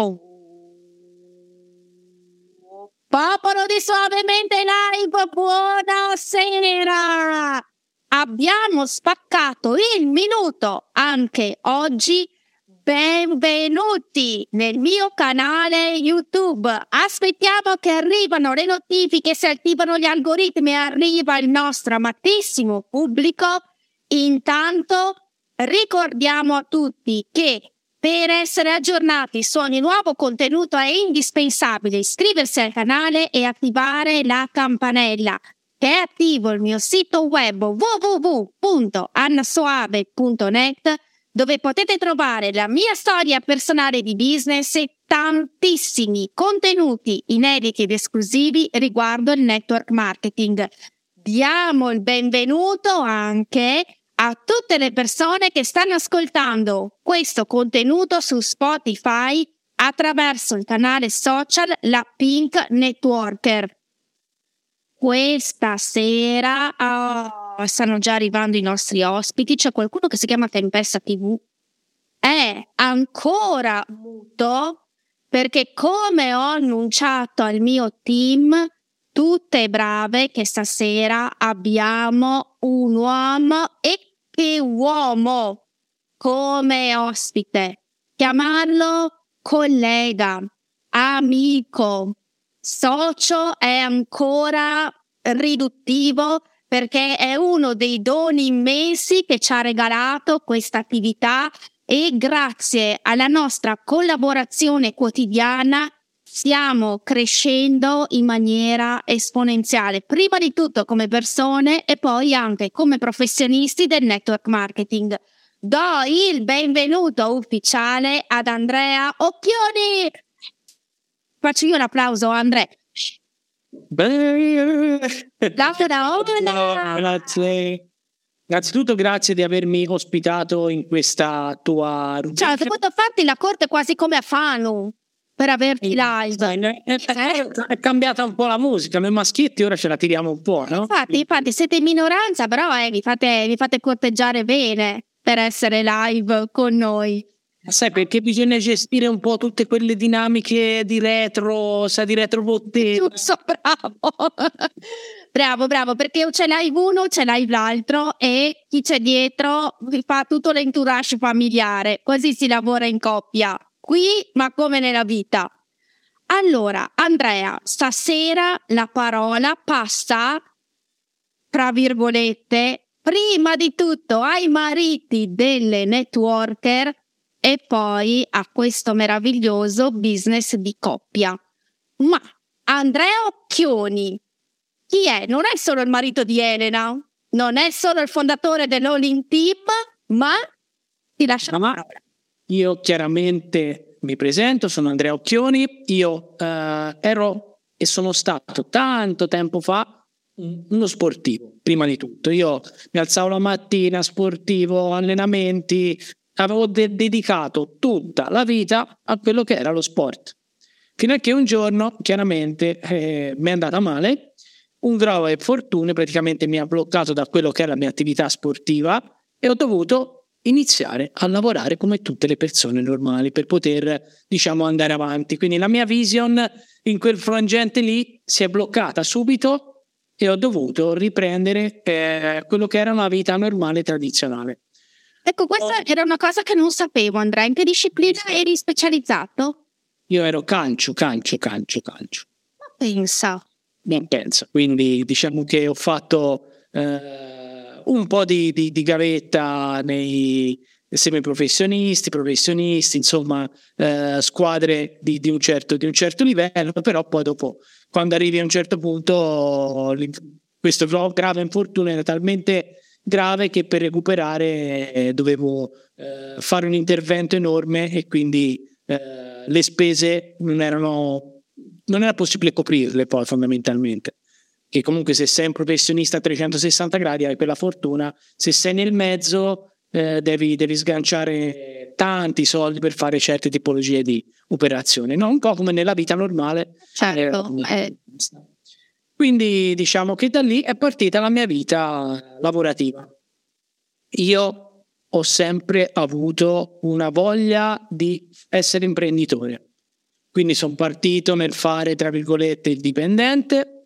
Oh. Popolo di Suavemente Live, buonasera! Abbiamo spaccato il minuto anche oggi. Benvenuti nel mio canale YouTube. Aspettiamo che arrivano le notifiche, si attivano gli algoritmi e arriva il nostro amatissimo pubblico. Intanto ricordiamo a tutti che per essere aggiornati su ogni nuovo contenuto è indispensabile iscriversi al canale e attivare la campanella. Che è attivo il mio sito web www.annasoave.net dove potete trovare la mia storia personale di business e tantissimi contenuti inediti ed esclusivi riguardo il network marketing. Diamo il benvenuto anche a tutte le persone che stanno ascoltando questo contenuto su Spotify attraverso il canale social La Pink Networker. Questa sera oh, stanno già arrivando i nostri ospiti, c'è qualcuno che si chiama Tempesta TV. È ancora muto perché come ho annunciato al mio team, tutte brave che stasera abbiamo un uomo e che uomo come ospite, chiamarlo collega, amico, socio è ancora riduttivo perché è uno dei doni immensi che ci ha regalato questa attività e grazie alla nostra collaborazione quotidiana stiamo crescendo in maniera esponenziale, prima di tutto come persone e poi anche come professionisti del network marketing. Do il benvenuto ufficiale ad Andrea Occhioni. Faccio io un applauso, Andrea. Grazie. Innanzitutto grazie di avermi ospitato in questa tua rubrica. Cioè, ho dovuto farti la corte quasi come a Fanu per averti live. È, è, è, cambiata un po' la musica, noi maschietti ora ce la tiriamo un po', no? Infatti, infatti siete in minoranza, però eh, vi, fate, vi fate corteggiare bene per essere live con noi. Sai perché bisogna gestire un po' tutte quelle dinamiche di retro, sai di retro So, bravo. bravo, bravo, perché c'è live uno, c'è live l'altro e chi c'è dietro vi fa tutto l'entourage familiare, così si lavora in coppia qui, ma come nella vita. Allora, Andrea, stasera la parola passa, tra virgolette, prima di tutto ai mariti delle networker e poi a questo meraviglioso business di coppia. Ma Andrea Occhioni, chi è? Non è solo il marito di Elena, non è solo il fondatore dell'All In Team, ma ti lascio la parola. Io chiaramente mi presento, sono Andrea Occhioni, io eh, ero e sono stato tanto tempo fa uno sportivo, prima di tutto. Io mi alzavo la mattina, sportivo, allenamenti, avevo de- dedicato tutta la vita a quello che era lo sport. Fino a che un giorno, chiaramente, eh, mi è andata male, un grave fortuna praticamente mi ha bloccato da quello che era la mia attività sportiva e ho dovuto iniziare a lavorare come tutte le persone normali per poter, diciamo, andare avanti. Quindi la mia vision in quel frangente lì si è bloccata subito e ho dovuto riprendere eh, quello che era una vita normale tradizionale. Ecco, questa oh. era una cosa che non sapevo, Andrea. In che disciplina eri specializzato? Io ero calcio, calcio, calcio, calcio. Ma pensa. Non pensa. Quindi diciamo che ho fatto... Eh, un po' di, di, di gavetta nei semiprofessionisti, professionisti, insomma, eh, squadre di, di, un certo, di un certo livello, però poi dopo, quando arrivi a un certo punto, questo grave infortunio era talmente grave che per recuperare eh, dovevo eh, fare un intervento enorme e quindi eh, le spese non erano non era possibile coprirle poi fondamentalmente che comunque se sei un professionista a 360 gradi hai per la fortuna, se sei nel mezzo eh, devi, devi, sganciare tanti soldi per fare certe tipologie di operazioni, non un po' come nella vita normale. Certo. Eh, eh. Quindi diciamo che da lì è partita la mia vita lavorativa. Io ho sempre avuto una voglia di essere imprenditore. Quindi sono partito nel fare, tra virgolette, il dipendente,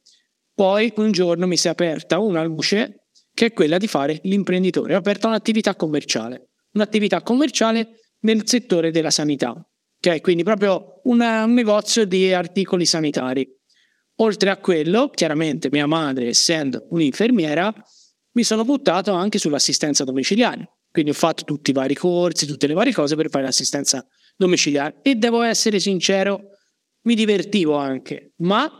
poi un giorno mi si è aperta una luce che è quella di fare l'imprenditore. Ho aperto un'attività commerciale, un'attività commerciale nel settore della sanità, ok? Quindi proprio una, un negozio di articoli sanitari. Oltre a quello, chiaramente mia madre, essendo un'infermiera, mi sono buttato anche sull'assistenza domiciliare. Quindi ho fatto tutti i vari corsi, tutte le varie cose per fare l'assistenza domiciliare. E devo essere sincero, mi divertivo anche, ma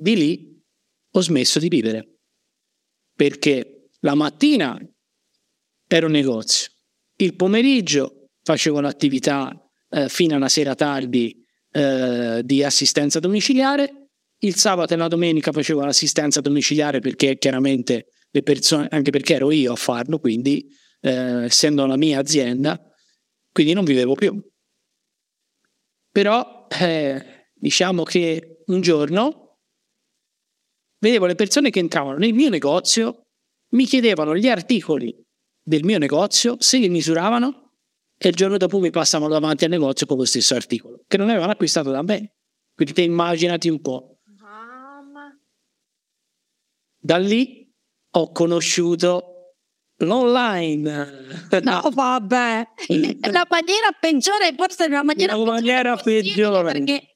di lì ho smesso di vivere. Perché la mattina ero un negozio, il pomeriggio facevo l'attività eh, fino a una sera tardi eh, di assistenza domiciliare, il sabato e la domenica facevo l'assistenza domiciliare perché chiaramente le persone, anche perché ero io a farlo, quindi eh, essendo la mia azienda, quindi non vivevo più. Però eh, diciamo che un giorno vedevo le persone che entravano nel mio negozio, mi chiedevano gli articoli del mio negozio, se li misuravano e il giorno dopo mi passavano davanti al negozio con lo stesso articolo, che non avevano acquistato da me. Quindi te immaginati un po'. Da lì ho conosciuto l'online. No, vabbè, la maniera peggiore, forse la maniera, la maniera peggiore. Perché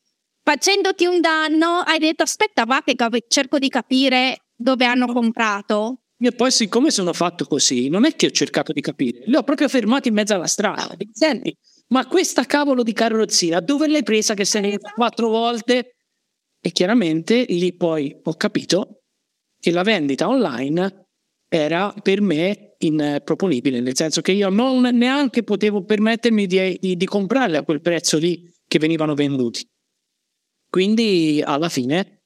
facendoti un danno hai detto aspetta va che cerco di capire dove hanno comprato. E poi siccome sono fatto così, non è che ho cercato di capire, li ho proprio fermati in mezzo alla strada. Senti, ma questa cavolo di carrozzina dove l'hai presa che se ne quattro volte? E chiaramente lì poi ho capito che la vendita online era per me improponibile, nel senso che io non neanche potevo permettermi di, di, di comprarle a quel prezzo lì che venivano venduti. Quindi alla fine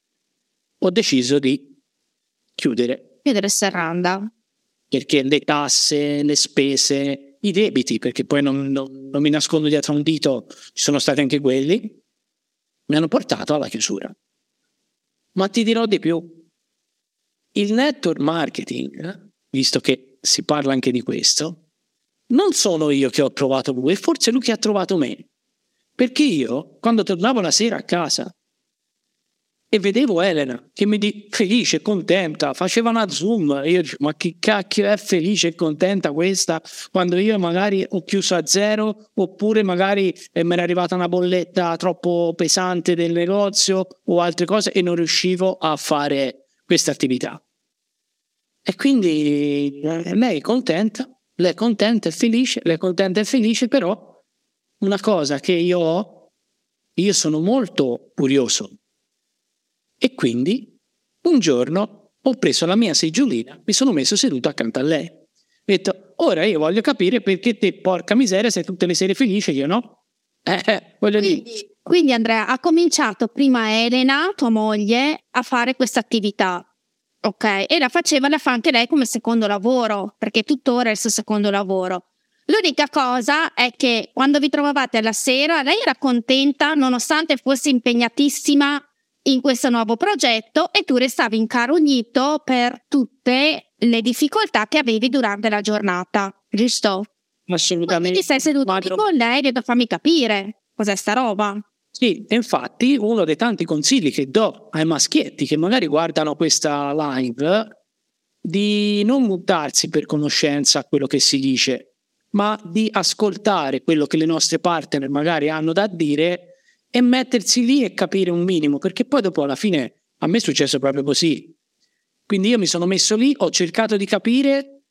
ho deciso di chiudere. Chiudere serranda. Perché le tasse, le spese, i debiti, perché poi non, non, non mi nascondo dietro un dito, ci sono stati anche quelli, mi hanno portato alla chiusura. Ma ti dirò di più, il network marketing, visto che si parla anche di questo, non sono io che ho trovato lui, forse lui che ha trovato me. Perché io, quando tornavo la sera a casa e vedevo Elena che mi di felice, contenta, faceva una zoom, io dicevo, ma che cacchio è felice e contenta questa quando io magari ho chiuso a zero oppure magari eh, mi era arrivata una bolletta troppo pesante del negozio o altre cose e non riuscivo a fare questa attività. E quindi eh, lei è contenta, lei è contenta e felice, lei è contenta e felice, però una cosa che io ho, io sono molto curioso. E quindi un giorno ho preso la mia seggiolina, mi sono messo seduto accanto a lei. Ho detto, ora io voglio capire perché te, porca miseria, sei tutte le sere felice, io no. Eh, eh voglio quindi, dire. Quindi Andrea, ha cominciato prima Elena, tua moglie, a fare questa attività. Ok, e la faceva, la fa anche lei come secondo lavoro, perché tuttora è il suo secondo lavoro. L'unica cosa è che quando vi trovavate alla sera, lei era contenta nonostante fosse impegnatissima in questo nuovo progetto e tu restavi incarognito per tutte le difficoltà che avevi durante la giornata, giusto? Assolutamente. Quindi sei seduto con lei e detto fammi capire cos'è sta roba. Sì, infatti uno dei tanti consigli che do ai maschietti che magari guardano questa live di non buttarsi per conoscenza a quello che si dice, ma di ascoltare quello che le nostre partner magari hanno da dire e mettersi lì e capire un minimo, perché poi dopo alla fine a me è successo proprio così. Quindi io mi sono messo lì, ho cercato di capire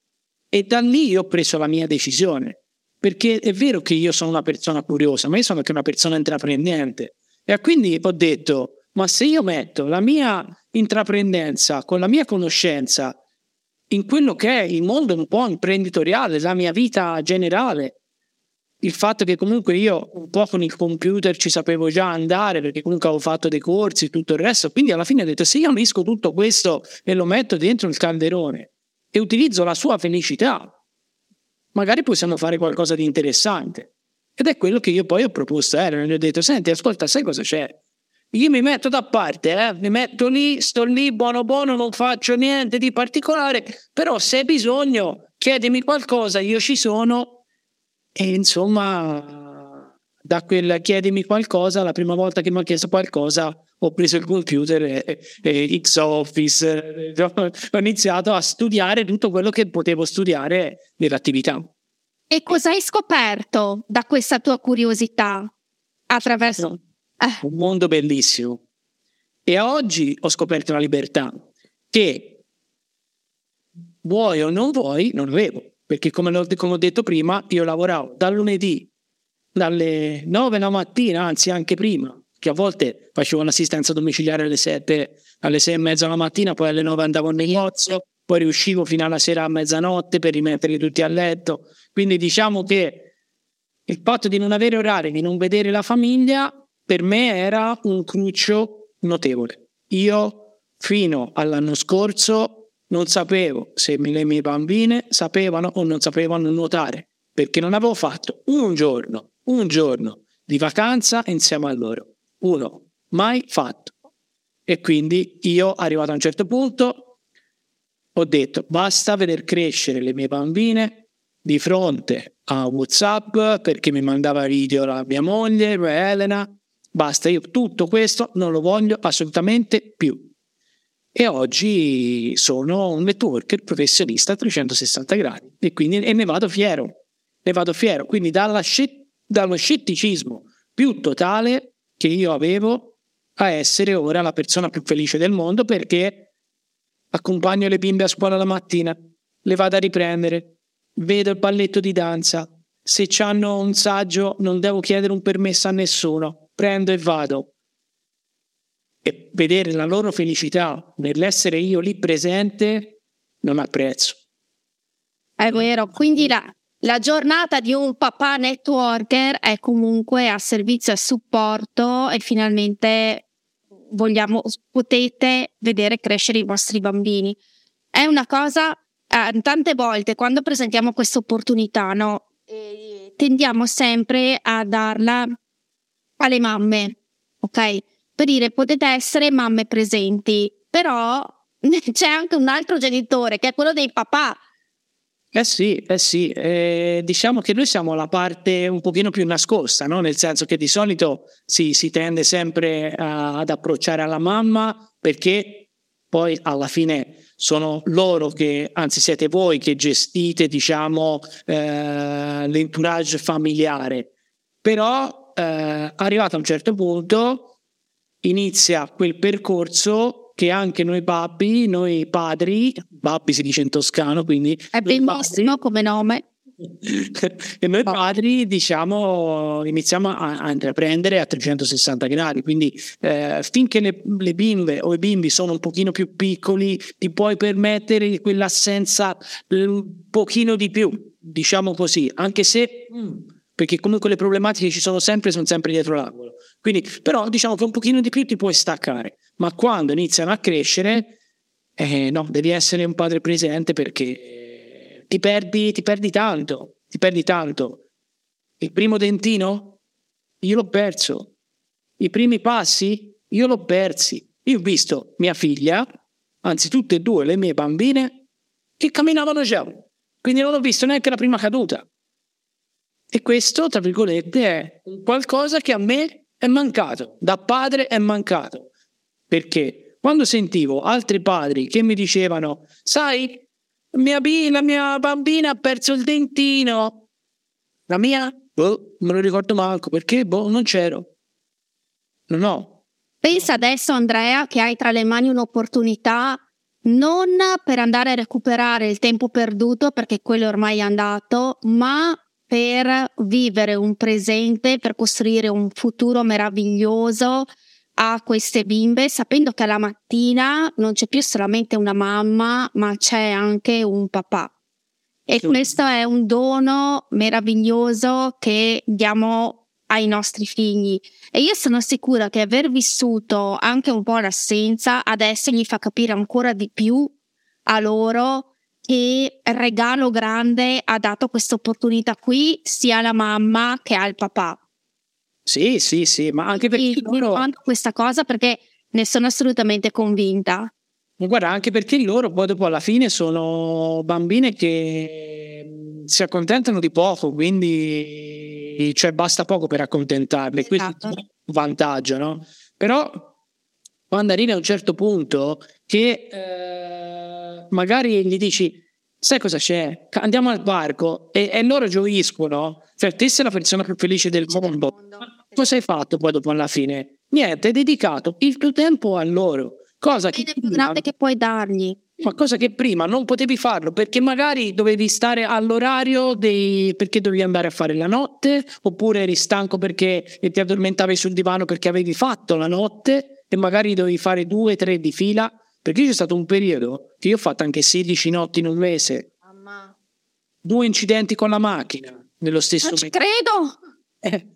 e da lì ho preso la mia decisione. Perché è vero che io sono una persona curiosa, ma io sono anche una persona intraprendente. E quindi ho detto, ma se io metto la mia intraprendenza con la mia conoscenza in quello che è il mondo un po' imprenditoriale, la mia vita generale, il fatto che comunque io un po' con il computer ci sapevo già andare perché comunque avevo fatto dei corsi e tutto il resto, quindi alla fine ho detto se io unisco tutto questo e lo metto dentro il calderone e utilizzo la sua felicità magari possiamo fare qualcosa di interessante. Ed è quello che io poi ho proposto a Aaron, gli ho detto, senti, ascolta, sai cosa c'è? Io mi metto da parte, eh? mi metto lì, sto lì, buono buono, non faccio niente di particolare, però se hai bisogno, chiedimi qualcosa, io ci sono. E insomma, da quel chiedimi qualcosa, la prima volta che mi ha chiesto qualcosa ho preso il computer e, e X-Office, ho iniziato a studiare tutto quello che potevo studiare nell'attività. E cosa hai scoperto da questa tua curiosità? Attraverso... Eh. Un mondo bellissimo. E oggi ho scoperto una libertà che vuoi o non vuoi, non avevo. Perché come, come ho detto prima, io lavoravo dal lunedì dalle 9 la mattina, anzi anche prima, che a volte facevo un'assistenza domiciliare alle 7, alle 6 e mezza la mattina, poi alle 9 andavo al negozio, poi riuscivo fino alla sera a mezzanotte per rimetterli tutti a letto. Quindi diciamo che il fatto di non avere orari, di non vedere la famiglia, per me era un cruccio notevole. Io fino all'anno scorso non sapevo se le mie bambine sapevano o non sapevano nuotare, perché non avevo fatto un giorno, un giorno di vacanza insieme a loro. Uno, mai fatto. E quindi io, arrivato a un certo punto, ho detto basta vedere crescere le mie bambine di fronte a WhatsApp perché mi mandava video la mia moglie, Elena. Basta, io tutto questo non lo voglio assolutamente più. E oggi sono un networker professionista a 360 gradi e quindi e ne vado fiero, ne vado fiero, quindi dalla, dallo scetticismo più totale che io avevo a essere ora la persona più felice del mondo perché accompagno le bimbe a scuola la mattina, le vado a riprendere, vedo il balletto di danza, se hanno un saggio non devo chiedere un permesso a nessuno, prendo e vado, e vedere la loro felicità nell'essere io lì presente non ha prezzo. È vero, quindi la, la giornata di un papà networker è comunque a servizio e supporto e finalmente vogliamo, potete vedere crescere i vostri bambini. È una cosa, eh, tante volte quando presentiamo questa opportunità, no, eh, tendiamo sempre a darla alle mamme, ok? per dire potete essere mamme presenti, però c'è anche un altro genitore che è quello dei papà. Eh sì, eh sì, eh, diciamo che noi siamo la parte un pochino più nascosta, no? nel senso che di solito si, si tende sempre a, ad approcciare alla mamma perché poi alla fine sono loro che, anzi siete voi che gestite, diciamo, eh, l'entourage familiare. Però eh, arrivato a un certo punto inizia quel percorso che anche noi babbi, noi padri, babbi si dice in toscano, quindi... È bellissimo come nome. e noi padri diciamo iniziamo a, a intraprendere a 360 gradi quindi eh, finché le, le, bimbe o i bimbi sono un pochino più piccoli ti puoi permettere quell'assenza un pochino di più diciamo così anche se mm, perché comunque le problematiche ci sono sempre sono sempre dietro l'angolo quindi, però diciamo che un pochino di più ti puoi staccare, ma quando iniziano a crescere, eh, no, devi essere un padre presente perché ti perdi, ti perdi tanto, ti perdi tanto. Il primo dentino? Io l'ho perso. I primi passi? Io l'ho persi. Io ho visto mia figlia, anzi tutte e due le mie bambine, che camminavano già. Quindi non ho visto neanche la prima caduta. E questo, tra virgolette, è qualcosa che a me è mancato, da padre è mancato. Perché quando sentivo altri padri che mi dicevano, sai, mia b- la mia bambina ha perso il dentino, la mia, boh, me lo ricordo manco, perché boh, non c'ero. Non ho. Pensa adesso, Andrea, che hai tra le mani un'opportunità non per andare a recuperare il tempo perduto, perché quello ormai è andato, ma per vivere un presente, per costruire un futuro meraviglioso a queste bimbe, sapendo che alla mattina non c'è più solamente una mamma, ma c'è anche un papà. E sì. questo è un dono meraviglioso che diamo ai nostri figli. E io sono sicura che aver vissuto anche un po' l'assenza adesso gli fa capire ancora di più a loro che regalo grande ha dato questa opportunità qui sia alla mamma che al papà. Sì, sì, sì, ma anche perché e loro... questa cosa perché ne sono assolutamente convinta. Guarda, anche perché loro poi dopo alla fine sono bambine che si accontentano di poco, quindi cioè, basta poco per accontentarli. Questo Esatto. è un vantaggio, no? Però quando arrivi a un certo punto che eh, magari gli dici sai cosa c'è? Andiamo al parco e, e loro gioiscono. Cioè, te sei la persona più felice del mondo. Cosa hai fatto poi dopo alla fine? Niente, hai dedicato il tuo tempo a loro. Cosa che, più prima, grande che puoi dargli. ma cosa che prima non potevi farlo perché magari dovevi stare all'orario dei, perché dovevi andare a fare la notte oppure eri stanco perché ti addormentavi sul divano perché avevi fatto la notte e magari dovevi fare due, tre di fila. Perché c'è stato un periodo che io ho fatto anche 16 notti in un mese, Mamma. due incidenti con la macchina nello stesso mese. credo. Eh,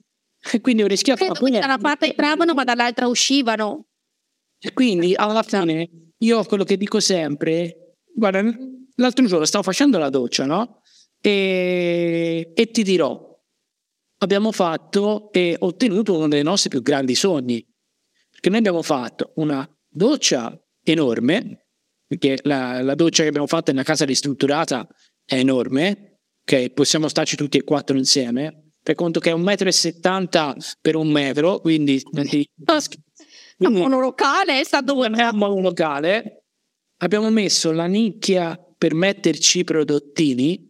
E quindi ho rischiato Credo ma che poi da una parte entravano ma dall'altra uscivano. E quindi alla fine io quello che dico sempre, guarda, l'altro giorno stavo facendo la doccia, no? E, e ti dirò, abbiamo fatto e ottenuto uno dei nostri più grandi sogni, perché noi abbiamo fatto una doccia enorme, perché la, la doccia che abbiamo fatto nella casa ristrutturata è enorme, ok? Possiamo starci tutti e quattro insieme. Per conto che è un metro e settanta per un metro, quindi Un monolocale è stato torniamo a un locale, abbiamo messo la nicchia per metterci i prodottini,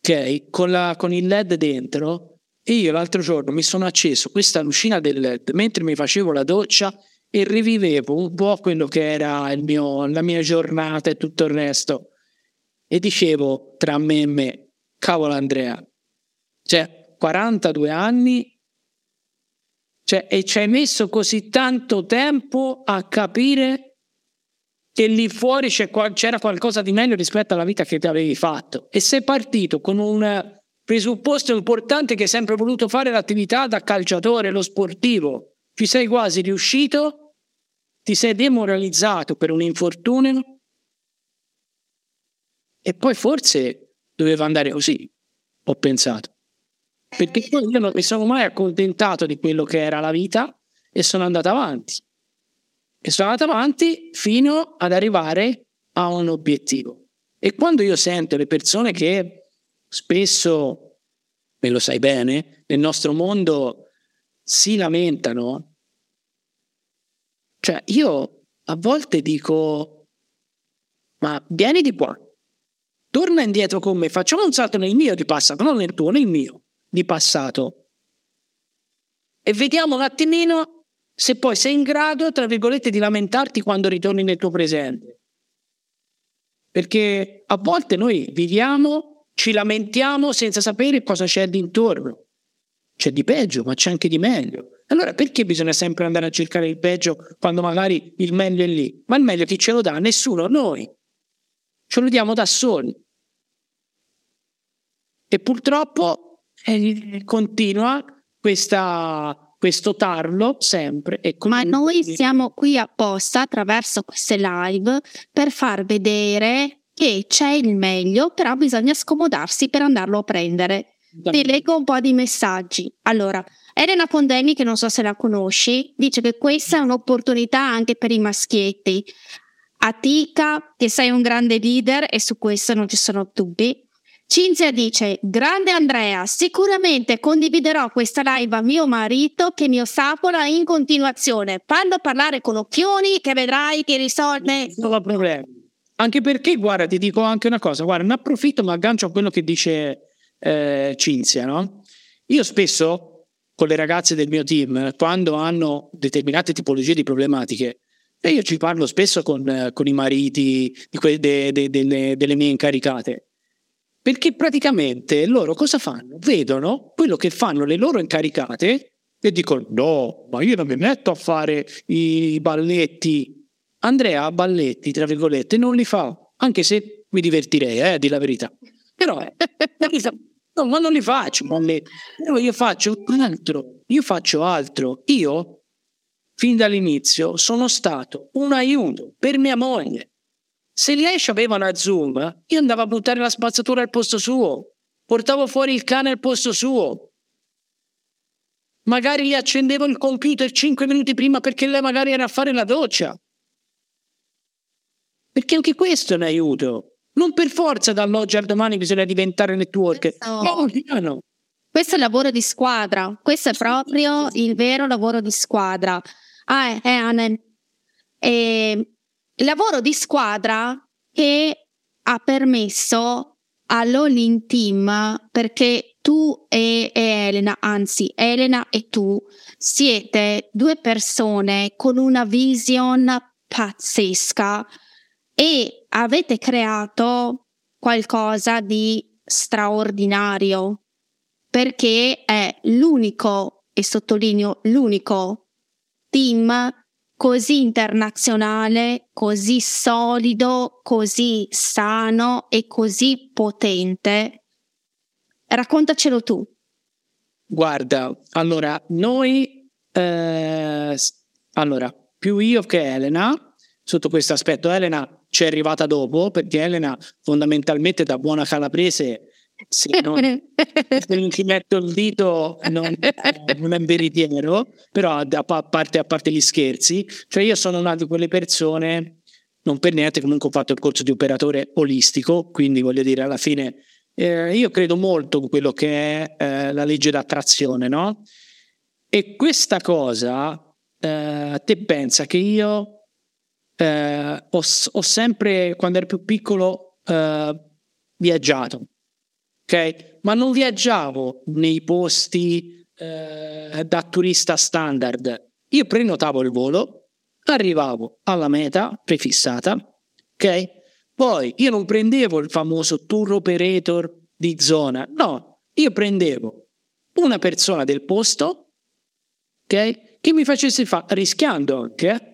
ok, con, la- con il LED dentro. E io l'altro giorno mi sono acceso questa lucina del LED mentre mi facevo la doccia e rivivevo un po' quello che era mio- la mia giornata e tutto il resto. E dicevo tra me e me, cavolo Andrea, cioè 42 anni cioè, e ci hai messo così tanto tempo a capire che lì fuori c'era qualcosa di meglio rispetto alla vita che ti avevi fatto. E sei partito con un presupposto importante che hai sempre voluto fare l'attività da calciatore, lo sportivo. Ci sei quasi riuscito, ti sei demoralizzato per un infortunio e poi forse doveva andare così, ho pensato. Perché poi io non mi sono mai accontentato di quello che era la vita e sono andato avanti. E sono andato avanti fino ad arrivare a un obiettivo. E quando io sento le persone che spesso, e lo sai bene, nel nostro mondo si lamentano, cioè io a volte dico, ma vieni di qua, torna indietro con me, facciamo un salto nel mio di passato, non nel tuo, nel mio di passato. E vediamo un attimino se poi sei in grado, tra virgolette, di lamentarti quando ritorni nel tuo presente. Perché a volte noi viviamo, ci lamentiamo senza sapere cosa c'è d'intorno. C'è di peggio, ma c'è anche di meglio. Allora perché bisogna sempre andare a cercare il peggio quando magari il meglio è lì? Ma il meglio chi ce lo dà? Nessuno, noi. Ce lo diamo da soli. E purtroppo eh, continua questa, questo tarlo sempre. E Ma noi siamo qui apposta attraverso queste live per far vedere che c'è il meglio, però bisogna scomodarsi per andarlo a prendere. Ti leggo un po' di messaggi. Allora, Elena Pondemi, che non so se la conosci, dice che questa è un'opportunità anche per i maschietti. Atica, che sei un grande leader e su questo non ci sono dubbi. Cinzia dice: Grande Andrea, sicuramente condividerò questa live a mio marito che mi ostacola in continuazione. Fallo parlare con Occhioni che vedrai che risolve. Non ho problemi. Anche perché, guarda, ti dico anche una cosa, guarda, ne approfitto, ma aggancio a quello che dice eh, Cinzia, no? Io spesso con le ragazze del mio team, quando hanno determinate tipologie di problematiche, e io ci parlo spesso con, con i mariti que- de- de- delle, delle mie incaricate, perché praticamente loro cosa fanno? Vedono quello che fanno le loro incaricate e dicono no, ma io non mi metto a fare i balletti. Andrea balletti, tra virgolette, non li fa, anche se mi divertirei, eh, di la verità. Però, eh, no, ma non li faccio balletti. Io faccio altro, io faccio altro. Io, fin dall'inizio, sono stato un aiuto per mia moglie. Se lei aveva una Zoom, io andavo a buttare la spazzatura al posto suo, portavo fuori il cane al posto suo. Magari gli accendevo il computer 5 minuti prima perché lei magari era a fare la doccia. Perché anche questo è un aiuto. Non per forza dall'oggi al domani bisogna diventare network. Questo- No, piano. Questo è il lavoro di squadra, questo è proprio il vero lavoro di squadra. Ah, eh, Anen. E il lavoro di squadra che ha permesso all'All-in Team, perché tu e, e Elena, anzi Elena e tu, siete due persone con una vision pazzesca e avete creato qualcosa di straordinario perché è l'unico, e sottolineo l'unico, team così internazionale, così solido, così sano e così potente. Raccontacelo tu. Guarda, allora, noi, eh, allora, più io che Elena, sotto questo aspetto, Elena ci è arrivata dopo, perché Elena fondamentalmente da buona calabrese sì, non, se non ci metto il dito non, non è veritiero, però a parte, a parte gli scherzi, cioè io sono una di quelle persone, non per niente comunque ho fatto il corso di operatore olistico, quindi voglio dire alla fine eh, io credo molto in quello che è eh, la legge d'attrazione, no? E questa cosa, eh, te pensa che io eh, ho, ho, sempre, quando ero più piccolo, eh, viaggiato ok? Ma non viaggiavo nei posti eh, da turista standard. Io prenotavo il volo, arrivavo alla meta prefissata, ok? Poi io non prendevo il famoso tour operator di zona, no, io prendevo una persona del posto, ok? Che mi facesse fare, rischiando anche,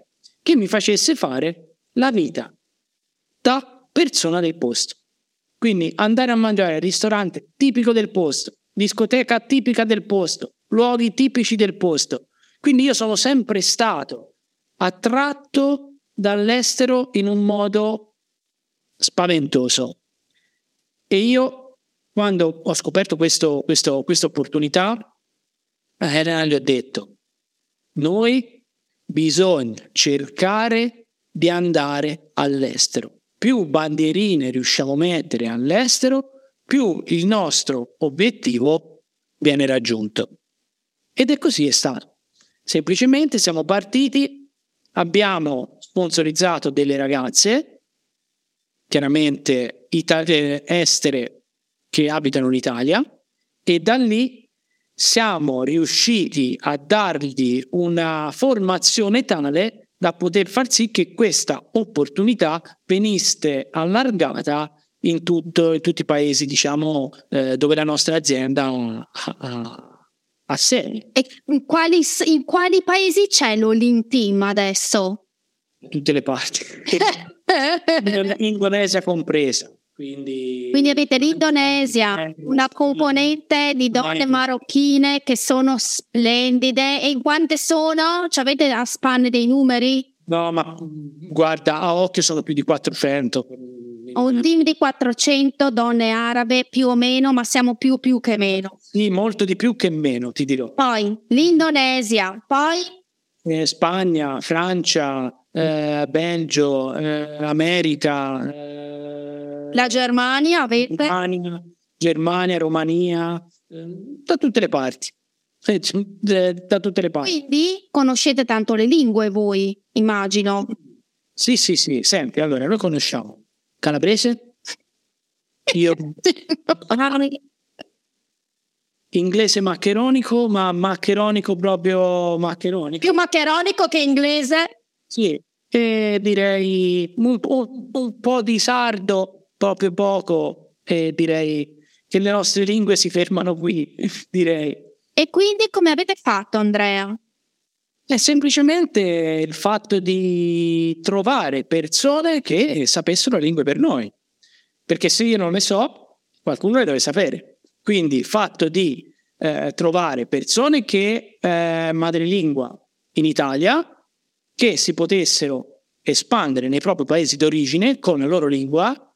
che mi facesse fare la vita da persona del posto. Quindi andare a mangiare al ristorante tipico del posto, discoteca tipica del posto, luoghi tipici del posto. Quindi io sono sempre stato attratto dall'estero in un modo spaventoso. E io, quando ho scoperto questa opportunità, a Elena gli ho detto, noi bisogna cercare di andare all'estero più bandierine riusciamo a mettere all'estero, più il nostro obiettivo viene raggiunto. Ed è così è stato. Semplicemente siamo partiti, abbiamo sponsorizzato delle ragazze, chiaramente itali- estere che abitano in Italia, e da lì siamo riusciti a dargli una formazione tale da poter far sì che questa opportunità venisse allargata in, tutto, in tutti i paesi, diciamo, eh, dove la nostra azienda ha, ha, ha sede. E in quali, in quali paesi c'è l'Olin Team adesso? In tutte le parti. Indonesia compresa. Quindi, Quindi avete l'Indonesia, eh, una componente di donne marocchine che sono splendide. E quante sono? Ci avete a spanne dei numeri? No, ma guarda, a occhio sono più di 400. Un team di 400 donne arabe più o meno, ma siamo più più che meno. Sì, molto di più che meno, ti dirò. Poi l'Indonesia, poi eh, Spagna, Francia, eh, Belgio, eh, America. La Germania avete? Germania, Germania Romania, eh, da tutte le parti. Eh, da tutte le parti. Quindi conoscete tanto le lingue voi, immagino. Sì, sì, sì. Senti, allora, noi conosciamo calabrese, io inglese maccheronico, ma maccheronico proprio maccheronico. Più maccheronico che inglese? Sì, e direi un, un, un po' di sardo, proprio poco, e direi che le nostre lingue si fermano qui, direi. E quindi come avete fatto, Andrea? È semplicemente il fatto di trovare persone che sapessero le lingue per noi. Perché se io non le so, qualcuno le deve sapere. Quindi il fatto di eh, trovare persone che eh, madrelingua in Italia che si potessero espandere nei propri paesi d'origine con la loro lingua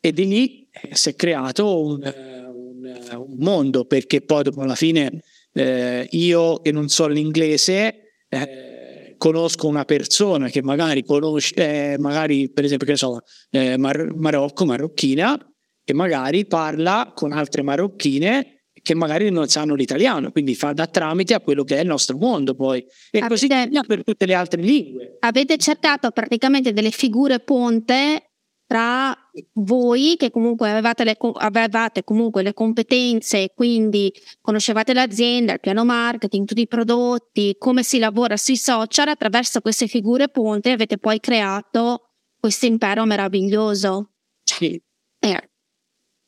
e di lì eh, si è creato un, eh, un, eh, un mondo perché poi dopo alla fine eh, io che non so l'inglese eh, conosco una persona che magari conosce eh, magari per esempio che so Mar- Marocco marocchina e magari parla con altre marocchine che che magari non sanno l'italiano, quindi fa da tramite a quello che è il nostro mondo poi. E avete, così per tutte le altre lingue. Avete cercato praticamente delle figure ponte tra voi che comunque avevate, le, avevate comunque le competenze, quindi conoscevate l'azienda, il piano marketing, tutti i prodotti, come si lavora sui social, attraverso queste figure ponte avete poi creato questo impero meraviglioso. Sì. Eh,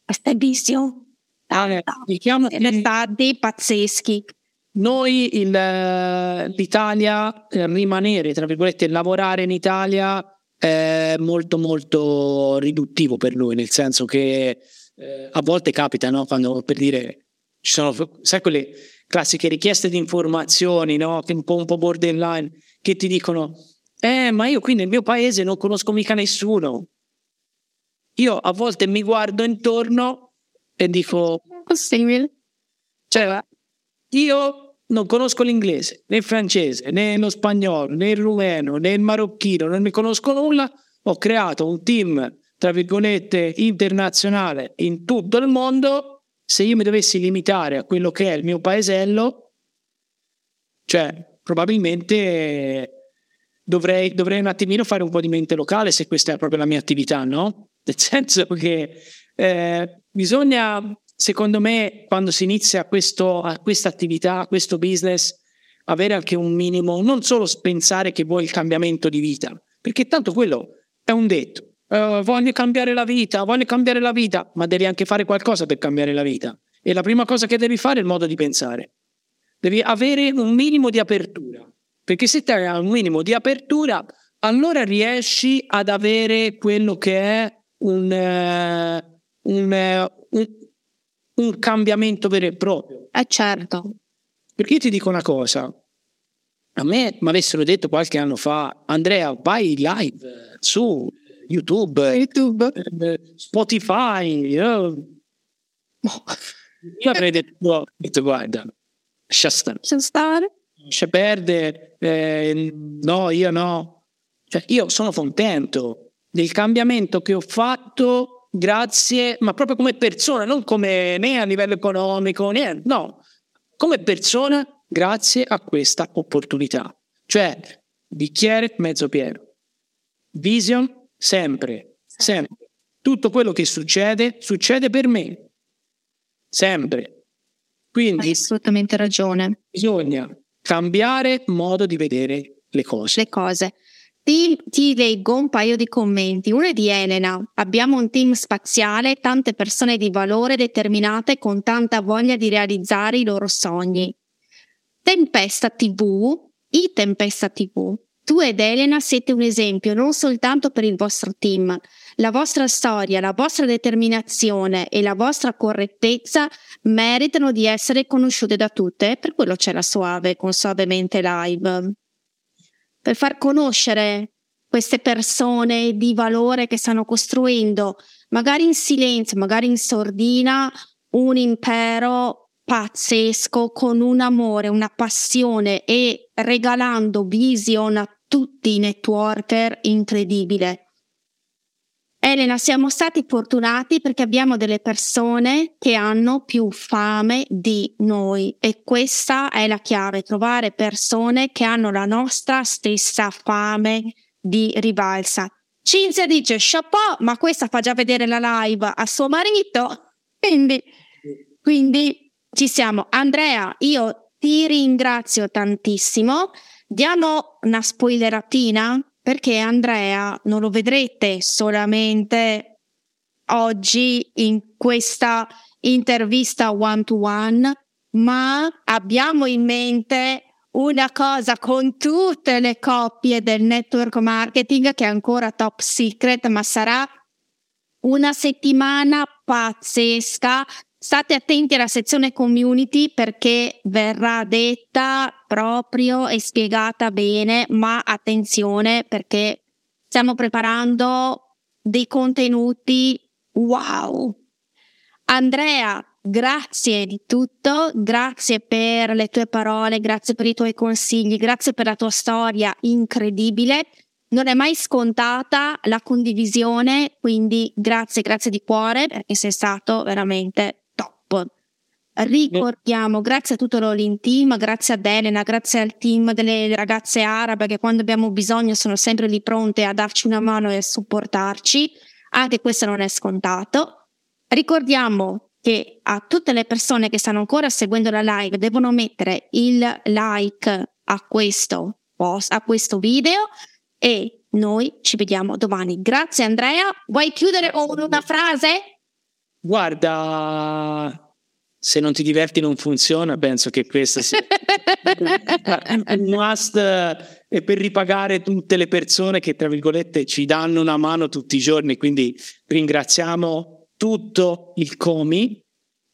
questo è bellissimo. Diciamo stati pazzeschi. Noi il, l'Italia, eh, rimanere, tra virgolette, lavorare in Italia è molto molto riduttivo per lui, nel senso che eh, a volte capita, no? Quando per dire ci sono, sai, quelle classiche richieste di informazioni, no? Che un po', un po' borderline, che ti dicono, eh, ma io qui nel mio paese non conosco mica nessuno. Io a volte mi guardo intorno e dico, possibile? Cioè, io non conosco l'inglese, né il francese, né lo spagnolo, né il rumeno, né il marocchino, non ne conosco nulla, ho creato un team, tra virgolette, internazionale in tutto il mondo. Se io mi dovessi limitare a quello che è il mio paesello, cioè, probabilmente dovrei, dovrei un attimino fare un po' di mente locale se questa è proprio la mia attività, no? Nel senso che eh, bisogna secondo me, quando si inizia a questa attività, a questo business, avere anche un minimo, non solo pensare che vuoi il cambiamento di vita, perché tanto quello è un detto. Uh, voglio cambiare la vita, voglio cambiare la vita, ma devi anche fare qualcosa per cambiare la vita. E la prima cosa che devi fare è il modo di pensare. Devi avere un minimo di apertura, perché se te hai un minimo di apertura, allora riesci ad avere quello che è un, uh, un, uh, un un cambiamento vero e proprio. Eh certo. Perché io ti dico una cosa, a me mi avessero detto qualche anno fa, Andrea, vai live su YouTube, YouTube. Eh, Spotify. Io, io avrei detto, detto guarda, lascia stare. Lascia stare. Lascia perdere. Eh, no, io no. Cioè, io sono contento del cambiamento che ho fatto grazie, ma proprio come persona, non come né a livello economico, né, no, come persona, grazie a questa opportunità. Cioè, bicchiere mezzo pieno. Vision sempre, sempre. Tutto quello che succede, succede per me. Sempre. Quindi Hai assolutamente ragione. Bisogna cambiare modo di vedere le cose. Le cose. Ti, ti, leggo un paio di commenti. Uno è di Elena. Abbiamo un team spaziale, tante persone di valore determinate con tanta voglia di realizzare i loro sogni. Tempesta TV, i Tempesta TV. Tu ed Elena siete un esempio non soltanto per il vostro team. La vostra storia, la vostra determinazione e la vostra correttezza meritano di essere conosciute da tutte, per quello c'è la Suave con Suavemente Live per far conoscere queste persone di valore che stanno costruendo, magari in silenzio, magari in sordina, un impero pazzesco con un amore, una passione e regalando vision a tutti i networker incredibile. Elena, siamo stati fortunati perché abbiamo delle persone che hanno più fame di noi e questa è la chiave, trovare persone che hanno la nostra stessa fame di rivalsa. Cinzia dice chapeau, ma questa fa già vedere la live a suo marito, quindi, quindi ci siamo. Andrea, io ti ringrazio tantissimo. Diamo una spoileratina perché Andrea non lo vedrete solamente oggi in questa intervista one to one, ma abbiamo in mente una cosa con tutte le coppie del network marketing che è ancora top secret, ma sarà una settimana pazzesca. State attenti alla sezione community perché verrà detta proprio e spiegata bene, ma attenzione perché stiamo preparando dei contenuti wow. Andrea, grazie di tutto, grazie per le tue parole, grazie per i tuoi consigli, grazie per la tua storia incredibile. Non è mai scontata la condivisione, quindi grazie, grazie di cuore perché sei stato veramente Ricordiamo, grazie a tutto l'All Team, grazie ad Elena, grazie al team delle ragazze arabe che quando abbiamo bisogno sono sempre lì pronte a darci una mano e a supportarci. Anche questo non è scontato. Ricordiamo che a tutte le persone che stanno ancora seguendo la live devono mettere il like a questo post, a questo video e noi ci vediamo domani. Grazie Andrea. Vuoi chiudere con una frase? Guarda, se non ti diverti non funziona, penso che questo sia un must e per ripagare tutte le persone che tra virgolette ci danno una mano tutti i giorni, quindi ringraziamo tutto il Comi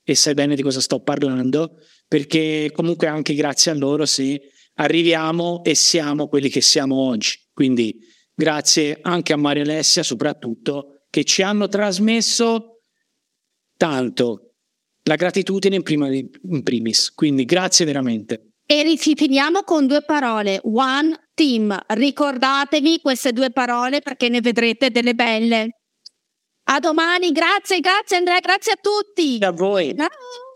e sai bene di cosa sto parlando, perché comunque anche grazie a loro se arriviamo e siamo quelli che siamo oggi. Quindi grazie anche a Maria Alessia soprattutto che ci hanno trasmesso tanto la gratitudine in, prima di, in primis. Quindi grazie veramente. E rifiniamo con due parole. One team. Ricordatevi queste due parole perché ne vedrete delle belle. A domani, grazie, grazie Andrea, grazie a tutti. A voi. Ciao.